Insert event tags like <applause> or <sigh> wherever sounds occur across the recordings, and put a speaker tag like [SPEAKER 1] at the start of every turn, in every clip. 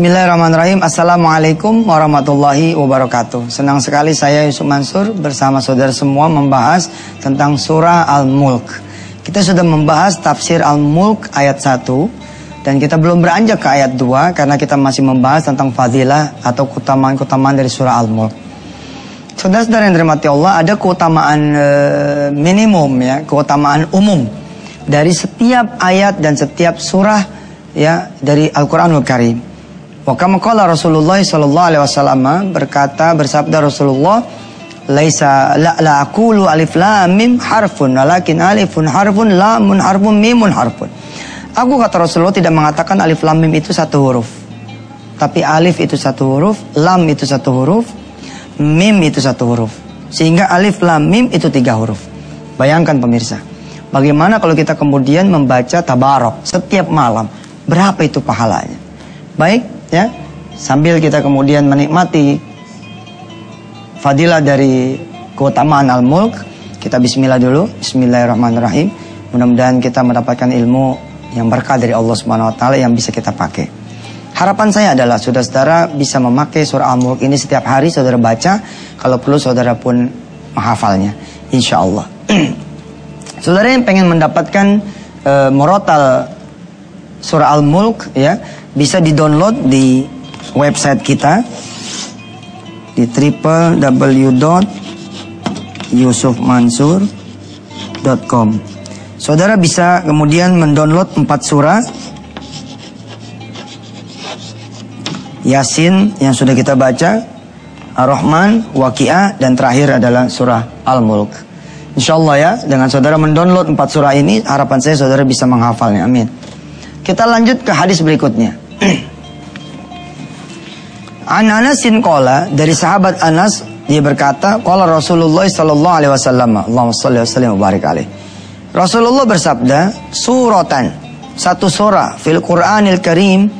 [SPEAKER 1] Bismillahirrahmanirrahim. Assalamualaikum warahmatullahi wabarakatuh. Senang sekali saya Yusuf Mansur Bersama saudara semua membahas Tentang surah Al-Mulk. Kita sudah membahas tafsir Al-Mulk ayat 1 Dan kita belum beranjak ke ayat 2 Karena kita masih membahas tentang fadilah Atau keutamaan-keutamaan dari surah Al-Mulk. Saudara-saudara yang dirahmati Allah Ada keutamaan e, minimum ya Keutamaan umum Dari setiap ayat dan setiap surah ya Dari Al-Quranul Karim Wa kama qala Rasulullah sallallahu alaihi wasallam berkata bersabda Rasulullah laisa la la aqulu alif lam mim harfun walakin alifun harfun lamun harfun mimun harfun. Aku kata Rasulullah tidak mengatakan alif lam mim itu satu huruf. Tapi alif itu satu huruf, lam itu satu huruf, mim itu satu huruf. Sehingga alif lam mim itu tiga huruf. Bayangkan pemirsa. Bagaimana kalau kita kemudian membaca tabarok setiap malam? Berapa itu pahalanya? Baik, ya. Sambil kita kemudian menikmati fadilah dari keutamaan al-mulk kita bismillah dulu. Bismillahirrahmanirrahim. Mudah-mudahan kita mendapatkan ilmu yang berkah dari Allah Subhanahu wa taala yang bisa kita pakai. Harapan saya adalah saudara-saudara bisa memakai surah al-mulk ini setiap hari saudara baca. Kalau perlu saudara pun menghafalnya. Insyaallah. <clears throat> Saudara yang pengen mendapatkan uh, murotal surah al-mulk ya bisa di-download di website kita di www.yusufmansur.com. Saudara bisa kemudian mendownload empat surah Yasin yang sudah kita baca, Ar-Rahman, Waqiah dan terakhir adalah surah Al-Mulk. Insyaallah ya, dengan saudara mendownload empat surah ini, harapan saya saudara bisa menghafalnya. Amin. Kita lanjut ke hadis berikutnya. <clears throat> An Anasin kola dari sahabat Anas dia berkata, "Qala Rasulullah sallallahu alaihi wasallam, Allahumma shalli wa sallim barik alaih." Rasulullah bersabda, suratan satu surah fil Qur'anil Karim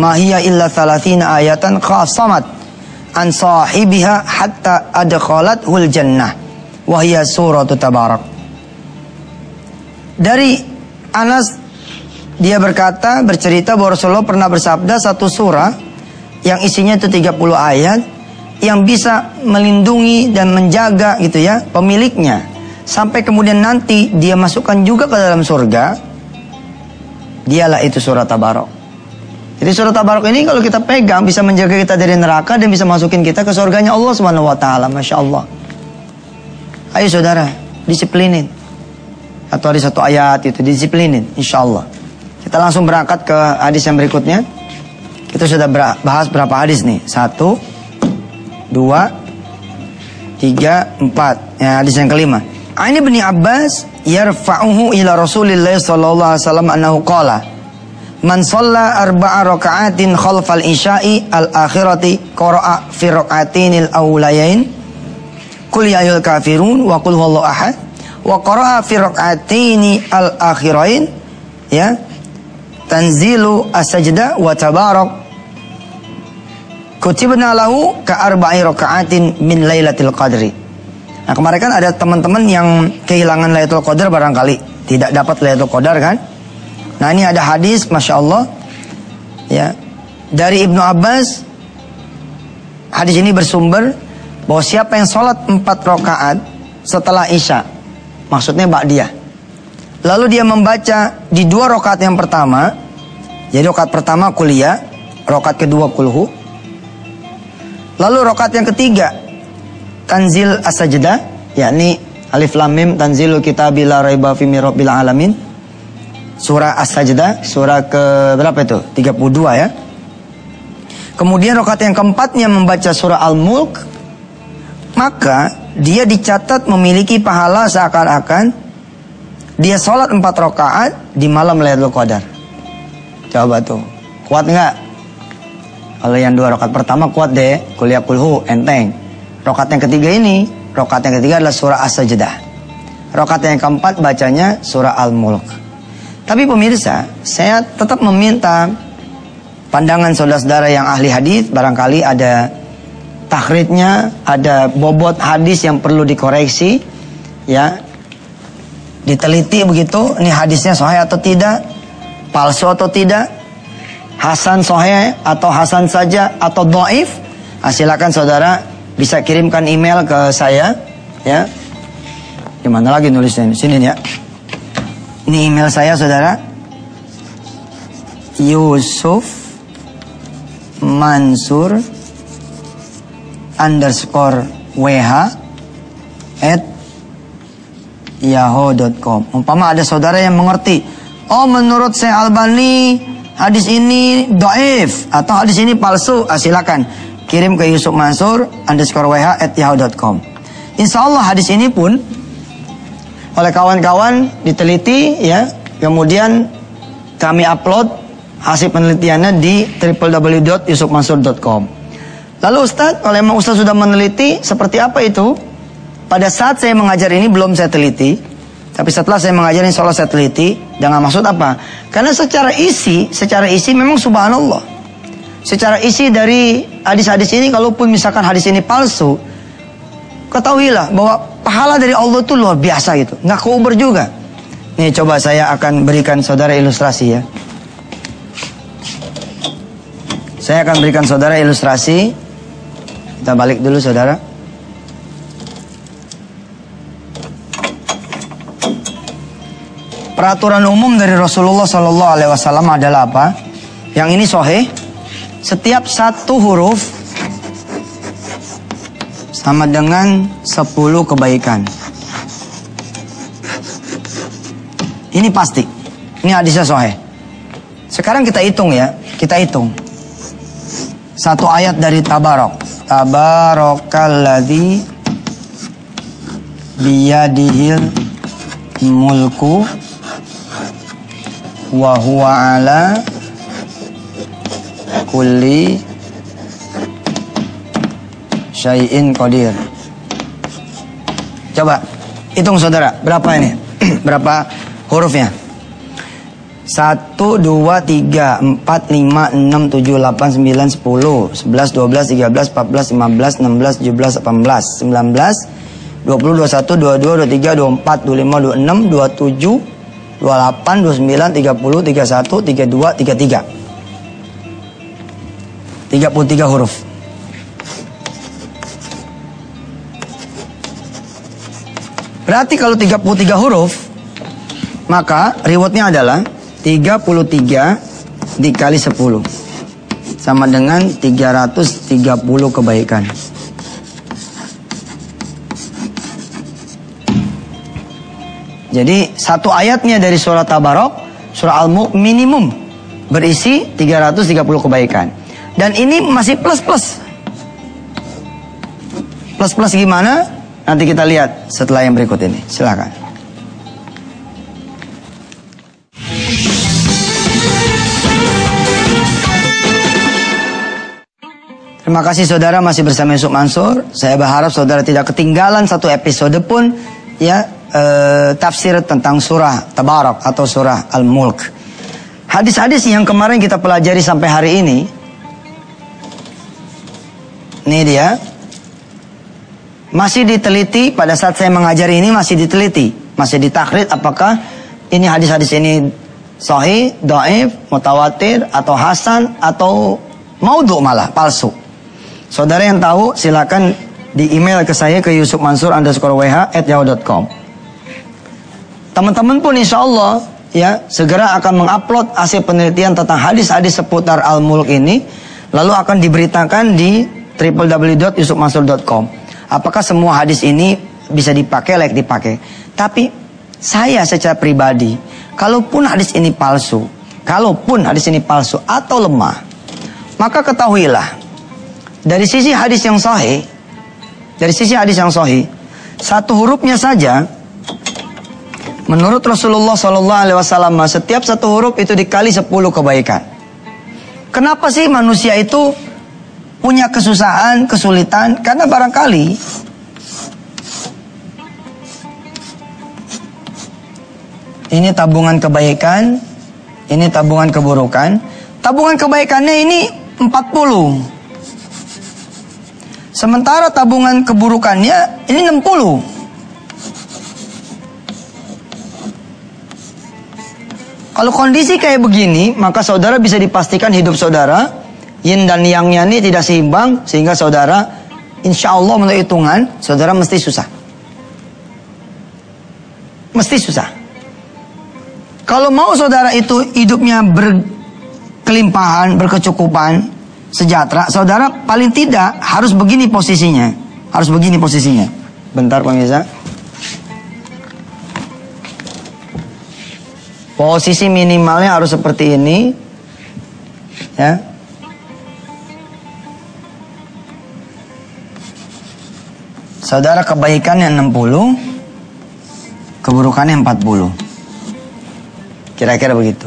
[SPEAKER 1] mahia illa 30 ayatan khasamat an sahibiha hatta adkhalat hul jannah wa hiya suratu tabarak. Dari Anas dia berkata bercerita bahwa Rasulullah pernah bersabda satu surah yang isinya itu 30 ayat yang bisa melindungi dan menjaga gitu ya pemiliknya. Sampai kemudian nanti dia masukkan juga ke dalam surga dialah itu surat tabarok. Jadi surat tabarok ini kalau kita pegang bisa menjaga kita dari neraka dan bisa masukin kita ke surganya Allah Subhanahu wa taala Masya Allah. Ayo saudara disiplinin. Atau ada satu ayat itu disiplinin insya Allah kita langsung berangkat ke hadis yang berikutnya kita sudah bahas berapa hadis nih? Satu, dua, tiga, empat. Ya, hadis yang kelima. Ini bin Abbas yarfa'uhu ila Rasulillah sallallahu alaihi wasallam annahu qala Man shalla arba'a raka'atin khalfal isya'i al-akhirati qara'a fi raka'atinil awlayain Qul ya ayyuhal kafirun wa qul huwallahu ahad wa qara'a fi raka'atini al-akhirain ya tanzilu as-sajdah wa tabarak Kutibna lahu ka arba'i raka'atin min lailatul qadri. Nah kemarin kan ada teman-teman yang kehilangan Lailatul Qadar barangkali tidak dapat Lailatul Qadar kan? Nah ini ada hadis, masya Allah, ya dari Ibnu Abbas. Hadis ini bersumber bahwa siapa yang sholat empat rakaat setelah isya, maksudnya dia. Lalu dia membaca di dua rakaat yang pertama, jadi rakaat pertama kuliah, rakaat kedua kulhu, Lalu rokat yang ketiga Tanzil as-sajdah yakni Alif Lam Mim Tanzilul Kitabi la raiba fi rabbil alamin Surah As-Sajdah surah ke berapa itu? 32 ya. Kemudian rokat yang keempatnya membaca surah Al-Mulk maka dia dicatat memiliki pahala seakan-akan dia sholat empat rakaat di malam Lailatul Qadar. Coba tuh, kuat nggak? Kalau yang dua rokat pertama kuat deh, kuliah kulhu, enteng. Rokat yang ketiga ini, rokat yang ketiga adalah surah As-Sajdah. Rokat yang keempat bacanya surah Al-Mulk. Tapi pemirsa, saya tetap meminta pandangan saudara-saudara yang ahli hadis, barangkali ada takhridnya, ada bobot hadis yang perlu dikoreksi, ya. Diteliti begitu, ini hadisnya sahih atau tidak, palsu atau tidak, Hasan Sohe atau Hasan saja atau Doif, nah, silakan saudara bisa kirimkan email ke saya, ya. Di mana lagi nulisnya? Sini ya. Ini email saya saudara. Yusuf Mansur underscore WH at yahoo.com Umpama ada saudara yang mengerti Oh menurut saya Albani hadis ini doif atau hadis ini palsu. Ah, silakan kirim ke Yusuf Mansur underscore WH at yahoo.com Insya Allah hadis ini pun oleh kawan-kawan diteliti ya. Kemudian kami upload hasil penelitiannya di www.yusufmansur.com Lalu Ustadz, kalau memang Ustadz sudah meneliti, seperti apa itu? Pada saat saya mengajar ini belum saya teliti, tapi setelah saya mengajar insya Allah saya teliti, jangan maksud apa? Karena secara isi, secara isi memang subhanallah. Secara isi dari hadis-hadis ini, kalaupun misalkan hadis ini palsu, ketahuilah bahwa pahala dari Allah itu luar biasa gitu. Nggak kuber juga. Nih coba saya akan berikan saudara ilustrasi ya. Saya akan berikan saudara ilustrasi kita balik dulu saudara. Peraturan umum dari Rasulullah Shallallahu Alaihi Wasallam adalah apa? Yang ini sohe. Setiap satu huruf sama dengan 10 kebaikan. Ini pasti. Ini hadisnya sohe. Sekarang kita hitung ya. Kita hitung. Satu ayat dari Tabarok. Tabarakalladzi biyadihil mulku wa huwa ala kulli syai'in qadir. Coba hitung saudara, berapa ini? <clears throat> berapa hurufnya? Satu, dua, tiga, empat, lima, enam, tujuh, delapan, sembilan, sepuluh, sebelas, dua belas, tiga belas, empat belas, lima belas, enam belas, tujuh belas, delapan belas, sembilan belas, dua puluh, dua satu, dua dua, dua tiga, dua empat, dua lima, dua enam, dua tujuh, dua delapan, dua sembilan, tiga puluh, tiga satu, tiga dua, tiga tiga. Tiga puluh tiga huruf. Berarti kalau 33 huruf, maka rewardnya adalah 33 dikali 10 sama dengan 330 kebaikan. Jadi satu ayatnya dari surah Tabarok, surah Al-Mulk minimum berisi 330 kebaikan. Dan ini masih plus-plus. Plus-plus gimana? Nanti kita lihat setelah yang berikut ini. Silakan. Terima kasih saudara masih bersama Yusuf Mansur. Saya berharap saudara tidak ketinggalan satu episode pun ya e, tafsir tentang surah Tabarak atau surah Al-Mulk. Hadis-hadis yang kemarin kita pelajari sampai hari ini ini dia masih diteliti pada saat saya mengajari ini masih diteliti, masih ditakrit apakah ini hadis-hadis ini sahih, dhaif, mutawatir atau hasan atau maudhu malah palsu. Saudara yang tahu silakan di email ke saya ke Yusuf Mansur underscore wh at yahoo.com. Teman-teman pun insya Allah ya segera akan mengupload hasil penelitian tentang hadis-hadis seputar al-mulk ini lalu akan diberitakan di www.yusufmansur.com. Apakah semua hadis ini bisa dipakai, layak dipakai? Tapi saya secara pribadi, kalaupun hadis ini palsu, kalaupun hadis ini palsu atau lemah, maka ketahuilah dari sisi hadis yang sahih, dari sisi hadis yang sahih, satu hurufnya saja menurut Rasulullah Shallallahu Alaihi Wasallam setiap satu huruf itu dikali sepuluh kebaikan. Kenapa sih manusia itu punya kesusahan, kesulitan? Karena barangkali ini tabungan kebaikan, ini tabungan keburukan. Tabungan kebaikannya ini 40. Sementara tabungan keburukannya ini 60. Kalau kondisi kayak begini, maka saudara bisa dipastikan hidup saudara yin dan yangnya ini tidak seimbang sehingga saudara insya Allah menurut hitungan saudara mesti susah. Mesti susah. Kalau mau saudara itu hidupnya berkelimpahan, berkecukupan, sejahtera, saudara paling tidak harus begini posisinya. Harus begini posisinya. Bentar pemirsa. Posisi minimalnya harus seperti ini. Ya. Saudara kebaikannya 60, keburukannya 40. Kira-kira begitu.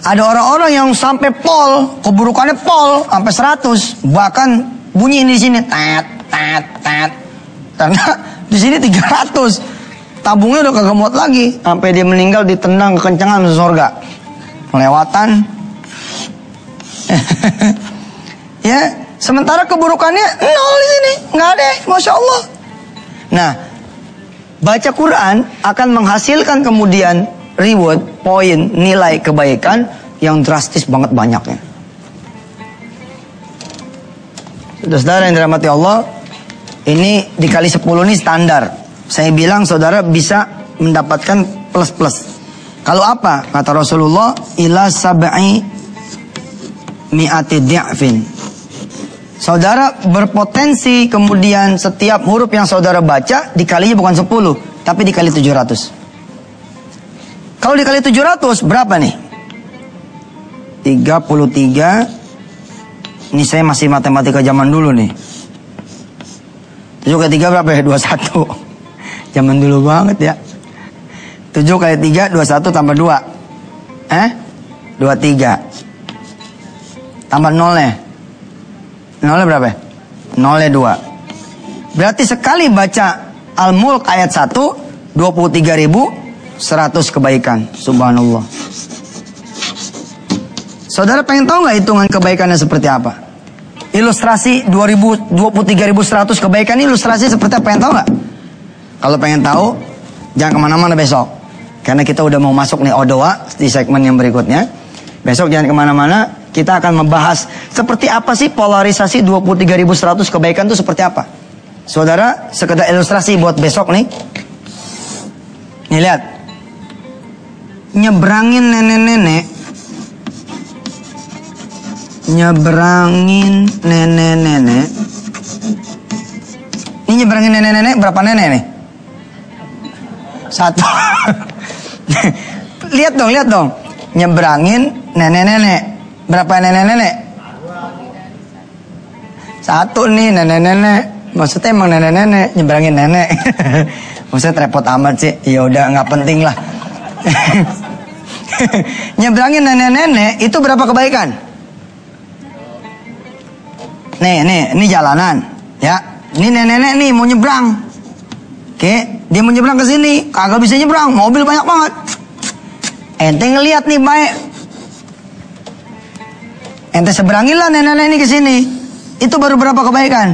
[SPEAKER 1] Ada orang-orang yang sampai pol, keburukannya pol sampai 100, bahkan bunyi di sini tat tat tat. Karena di sini 300 tabungnya udah kagak muat lagi. Sampai dia meninggal ditendang kekencangan masuk surga melewatan <laughs> ya sementara keburukannya nol di sini. Nggak ada masya Allah. Nah baca Quran akan menghasilkan kemudian reward poin nilai kebaikan yang drastis banget banyaknya. Saudara yang dirahmati Allah, ini dikali 10 ini standar. Saya bilang saudara bisa mendapatkan plus-plus. Kalau apa? Kata Rasulullah, ila sab'i mi'ati di'fin. Saudara berpotensi kemudian setiap huruf yang saudara baca dikalinya bukan 10, tapi dikali 700. Kalau dikali 700 berapa nih? 33 Ini saya masih matematika zaman dulu nih 7 kali 3 berapa ya? 21 Zaman dulu banget ya. 7 kali 3, 21 tambah 2. Eh? 23. Tambah 0 nya. 0 berapa? 0 2. Berarti sekali baca Al-Mulk ayat 1, 23 ribu 100 kebaikan. Subhanallah. Saudara pengen tahu nggak hitungan kebaikannya seperti apa? Ilustrasi 2000, 23.100 kebaikan ilustrasi seperti apa pengen tahu nggak? Kalau pengen tahu, jangan ke mana-mana besok. Karena kita udah mau masuk nih Odoa di segmen yang berikutnya. Besok jangan ke mana-mana, kita akan membahas seperti apa sih polarisasi 23.100 kebaikan itu seperti apa. Saudara, sekedar ilustrasi buat besok nih. Nih lihat. Nyebrangin nenek-nenek. Nyebrangin nenek-nenek. Ini nyebrangin nenek-nenek berapa nenek nih? Satu. lihat dong, lihat dong. Nyebrangin nenek-nenek. Berapa nenek-nenek? Satu nih nenek-nenek. Maksudnya emang nenek-nenek nyebrangin nenek. <laughs> Maksudnya repot amat sih. Ya udah nggak penting lah. <laughs> nyebrangin nenek-nenek itu berapa kebaikan? Nih, nih, ini jalanan, ya. Ini nenek-nenek nih mau nyebrang. Oke, dia mau nyebrang ke sini, kagak bisa nyebrang, mobil banyak banget. Ente ngelihat nih baik. Ente seberangin lah nenek-nenek ini ke sini. Itu baru berapa kebaikan?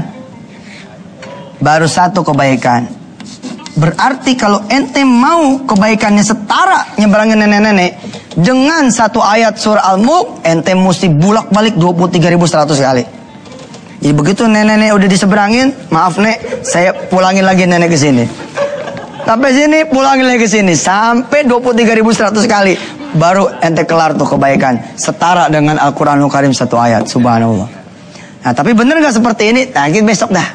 [SPEAKER 1] Baru satu kebaikan. Berarti kalau ente mau kebaikannya setara nyebrangin nenek-nenek dengan satu ayat surah Al-Mulk, ente mesti bulak-balik 23.100 kali. Jadi begitu nenek-nenek udah diseberangin, maaf nek, saya pulangin lagi nenek ke sini. Sampai sini pulangin lagi ke sini sampai 23.100 kali baru ente kelar tuh kebaikan setara dengan Al-Qur'anul Karim satu ayat subhanallah. Nah, tapi benar nggak seperti ini? Nah, kita besok dah.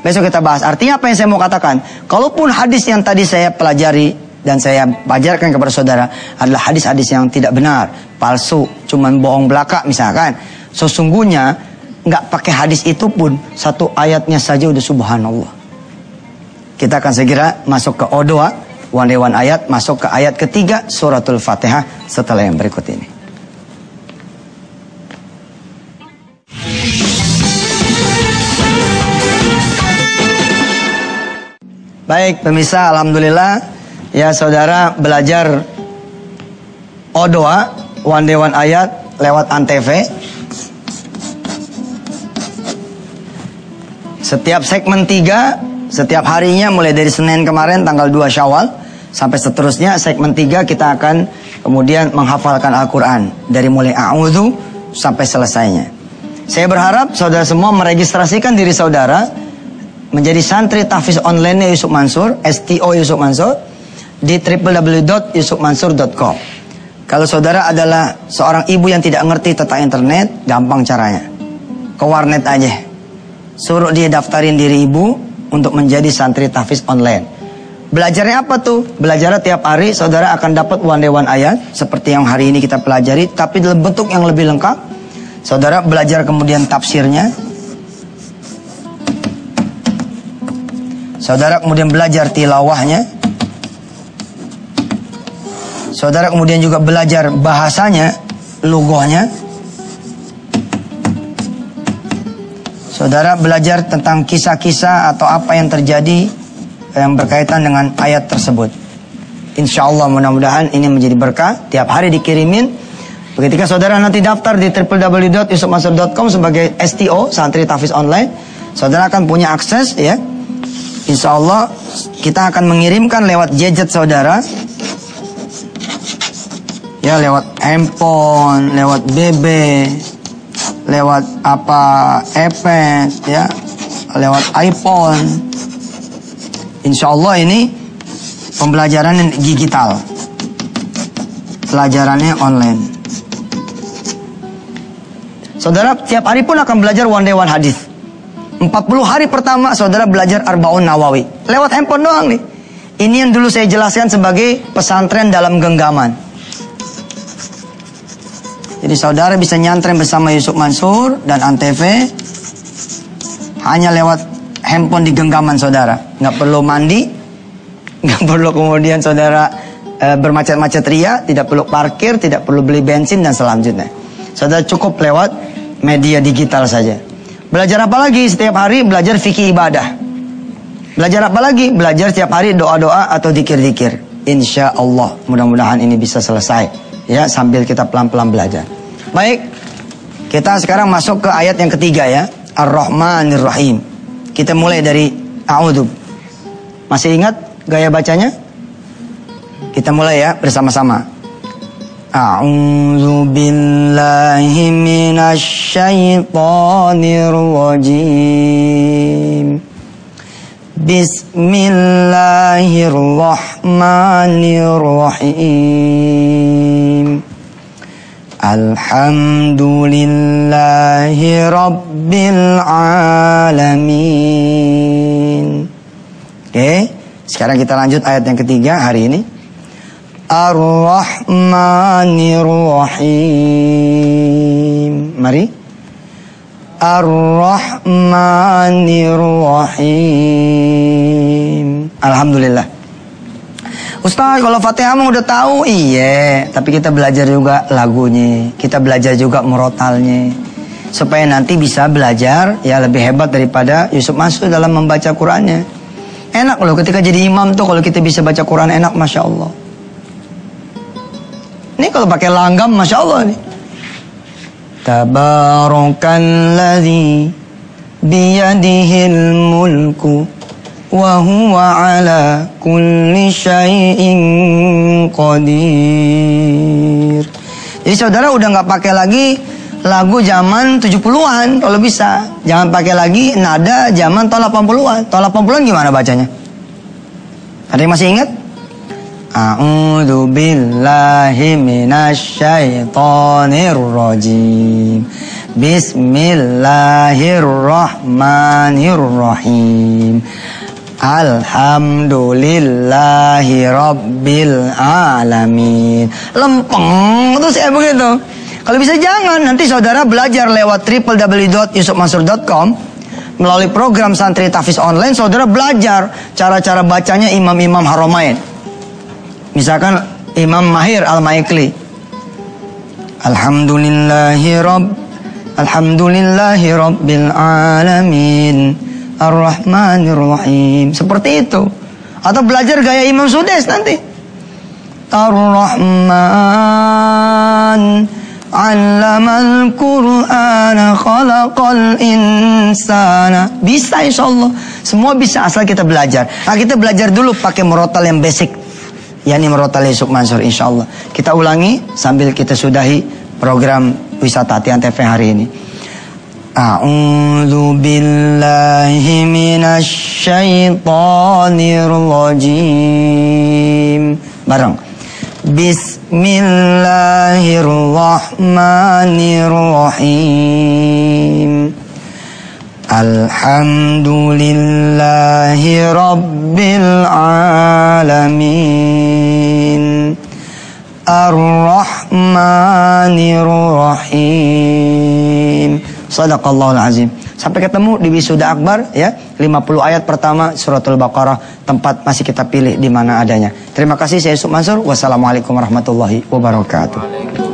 [SPEAKER 1] Besok kita bahas. Artinya apa yang saya mau katakan? Kalaupun hadis yang tadi saya pelajari dan saya ajarkan kepada saudara adalah hadis-hadis yang tidak benar, palsu, cuman bohong belaka misalkan. Sesungguhnya nggak pakai hadis itu pun satu ayatnya saja udah subhanallah. Kita akan segera masuk ke O2, One ayat, masuk ke ayat ketiga suratul Fatihah setelah yang berikut ini. Baik pemirsa, Alhamdulillah ya saudara belajar O2, One Day ayat lewat Antv. Setiap segmen 3 setiap harinya mulai dari Senin kemarin tanggal 2 Syawal sampai seterusnya segmen 3 kita akan Kemudian menghafalkan Al-Quran dari mulai a'udhu sampai selesainya. Saya berharap saudara semua meregistrasikan diri saudara menjadi santri tahfiz online Yusuf Mansur, STO Yusuf Mansur di www.yusufmansur.com. Kalau saudara adalah seorang ibu yang tidak ngerti tentang internet, gampang caranya. Ke warnet aja. Suruh dia daftarin diri ibu untuk menjadi santri tahfiz online. Belajarnya apa tuh? Belajarnya tiap hari saudara akan dapat one day one ayat seperti yang hari ini kita pelajari tapi dalam bentuk yang lebih lengkap. Saudara belajar kemudian tafsirnya. Saudara kemudian belajar tilawahnya. Saudara kemudian juga belajar bahasanya, logonya. Saudara belajar tentang kisah-kisah atau apa yang terjadi yang berkaitan dengan ayat tersebut. Insya Allah mudah-mudahan ini menjadi berkah. Tiap hari dikirimin. Ketika saudara nanti daftar di www.yusufmasur.com sebagai STO, Santri Tafiz Online, saudara akan punya akses ya. Insya Allah kita akan mengirimkan lewat gadget saudara. Ya lewat handphone, lewat BB, lewat apa iPad ya, lewat iPhone, Insya Allah ini pembelajaran digital. Pelajarannya online. Saudara tiap hari pun akan belajar one day one hadis. 40 hari pertama saudara belajar Arbaun Nawawi. Lewat handphone doang nih. Ini yang dulu saya jelaskan sebagai pesantren dalam genggaman. Jadi saudara bisa nyantren bersama Yusuf Mansur dan Antv hanya lewat handphone di genggaman saudara. Nggak perlu mandi, <laughs> nggak perlu kemudian saudara e, bermacet-macet ria, tidak perlu parkir, tidak perlu beli bensin dan selanjutnya. Saudara cukup lewat media digital saja. Belajar apa lagi? Setiap hari belajar fikih ibadah. Belajar apa lagi? Belajar setiap hari doa-doa atau dikir-dikir. Insya Allah mudah-mudahan ini bisa selesai. Ya sambil kita pelan-pelan belajar. Baik, kita sekarang masuk ke ayat yang ketiga ya. Ar-Rahmanir Rahim. Kita mulai dari A'udhu. Masih ingat gaya bacanya? Kita mulai ya bersama-sama. A'udzu billahi minasyaitonir rajim. Bismillahirrahmanirrahim. Alhamdulillahi Rabbil Alamin Oke Sekarang kita lanjut ayat yang ketiga hari ini. Ar-Rahmanir-Rahim. Mari. Ar-Rahmanir-Rahim. Alhamdulillah Ustaz kalau Fatihah mah udah tahu. Iya Tapi kita belajar juga lagunya Kita belajar juga murotalnya. Supaya nanti bisa belajar Ya lebih hebat daripada Yusuf Masud dalam membaca Qurannya. Enak loh ketika jadi imam tuh Kalau kita bisa baca Quran enak Masya Allah. Ini kalau pakai langgam Masya Allah nih Tabarakalladzi biyadihil mulku وهو على كل شيء قدير Jadi saudara udah nggak pakai lagi lagu zaman 70-an kalau bisa. Jangan pakai lagi nada zaman tahun 80-an. Tahun 80-an gimana bacanya? Ada yang masih ingat? A'udzu billahi minasyaitonir rajim. Bismillahirrahmanirrahim. Alhamdulillahi Rabbil Alamin. Lempeng Terus ya begitu Kalau bisa jangan Nanti saudara belajar lewat www.yusufmansur.com Melalui program Santri Tafis Online Saudara belajar Cara-cara bacanya imam-imam haromain Misalkan Imam Mahir Al-Maikli. Alhamdulillahi Rabb Alhamdulillahi Rabbil Alamin Ar-Rahmanir Rahim. Seperti itu. Atau belajar gaya Imam Sudes nanti. Ar-Rahman Allamal Qur'ana khalaqal insana. Bisa insya Allah. Semua bisa asal kita belajar. Nah kita belajar dulu pakai merotal yang basic. yakni Merotal Yusuf Mansur insyaallah. Kita ulangi sambil kita sudahi program wisata Tian TV hari ini. A'udzu billahi minasy syaithanir rajim. Bareng. Bismillahirrahmanirrahim. Alhamdulillahi rabbil alamin. Ar-Rahmanir Rahim. Sadaqallahul azim. Sampai ketemu di Wisuda Akbar ya. 50 ayat pertama suratul Baqarah. Tempat masih kita pilih di mana adanya. Terima kasih saya Yusuf Mansur. Wassalamualaikum warahmatullahi wabarakatuh.